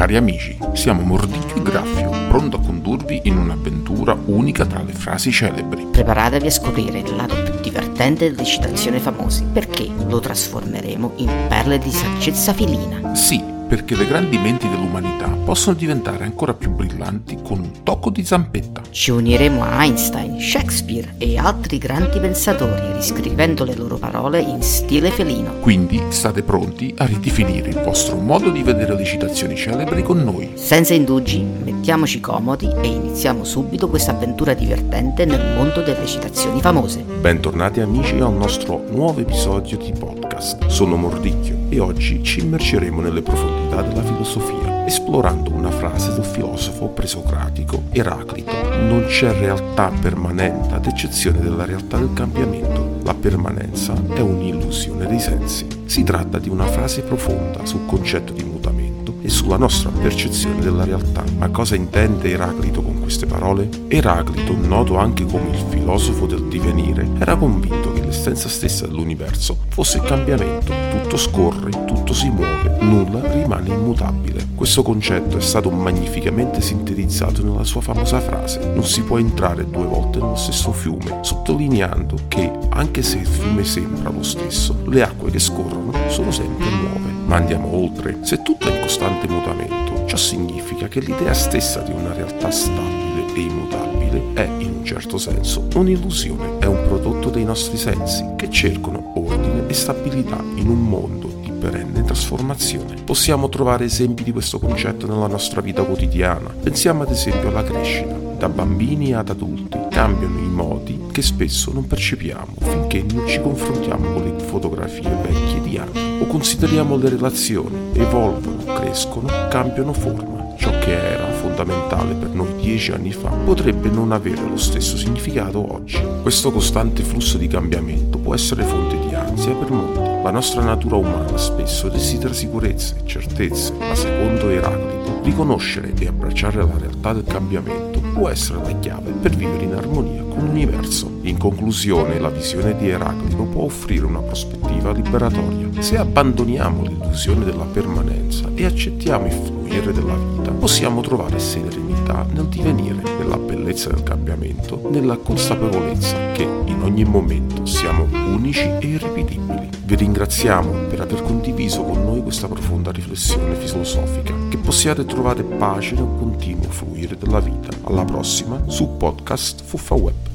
Cari amici, siamo Mordicchio e Graffio, pronto a condurvi in un'avventura unica tra le frasi celebri. Preparatevi a scoprire il lato più divertente delle citazioni famose, perché lo trasformeremo in perle di saggezza filina. Sì, perché le grandi menti dell'umanità possono diventare ancora più brillanti con un tocco di zampetta. Ci uniremo a Einstein, Shakespeare e altri grandi pensatori, riscrivendo le loro parole in stile felino. Quindi state pronti a ridefinire il vostro modo di vedere le citazioni celebri con noi. Senza indugi, mettiamoci comodi e iniziamo subito questa avventura divertente nel mondo delle citazioni famose. Bentornati amici al nostro nuovo episodio di podcast. Sono Mordicchio e oggi ci immergeremo nelle profondità della filosofia, esplorando una frase del filosofo presocratico Eraclito. Non c'è realtà permanente ad eccezione della realtà del cambiamento. La permanenza è un'illusione dei sensi. Si tratta di una frase profonda sul concetto di mutamento e sulla nostra percezione della realtà. Ma cosa intende Eraclito con queste parole? Eraclito, noto anche come il filosofo del divenire, era convinto che l'essenza stessa dell'universo fosse cambiamento. Tutto scorre, tutto si muove, nulla rimane immutabile. Questo concetto è stato magnificamente sintetizzato nella sua famosa frase: Non si può entrare due volte nello stesso fiume, sottolineando che, anche se il fiume sembra lo stesso, le acque che scorrono sono sempre nuove. Ma andiamo oltre. Se tutto è in costante mutamento, ciò significa che l'idea stessa di una realtà stabile e immutabile è, in un certo senso, un'illusione, è un prodotto dei nostri sensi che cercano ordine e stabilità in un mondo perenne trasformazione. Possiamo trovare esempi di questo concetto nella nostra vita quotidiana. Pensiamo ad esempio alla crescita. Da bambini ad adulti cambiano i modi che spesso non percepiamo finché non ci confrontiamo con le fotografie vecchie di anni o consideriamo le relazioni, evolvono, crescono, cambiano forma. Ciò che era fondamentale per noi dieci anni fa potrebbe non avere lo stesso significato oggi. Questo costante flusso di cambiamento può essere fonte di ansia per molti. La nostra natura umana spesso desidera sicurezze e certezze, ma secondo Eraclito, riconoscere e abbracciare la realtà del cambiamento può essere la chiave per vivere in armonia con l'universo. In conclusione, la visione di Eraclito può offrire una prospettiva liberatoria. Se abbandoniamo l'illusione della permanenza e accettiamo il fluire della vita, possiamo trovare serenità nel divenire, nella bellezza del cambiamento, nella consapevolezza che in ogni momento siamo unici e irripetibili. Vi ringraziamo per aver condiviso con noi questa profonda riflessione filosofica, che possiate trovare pace nel continuo fluire della vita. Alla prossima su podcast Fuffa Web.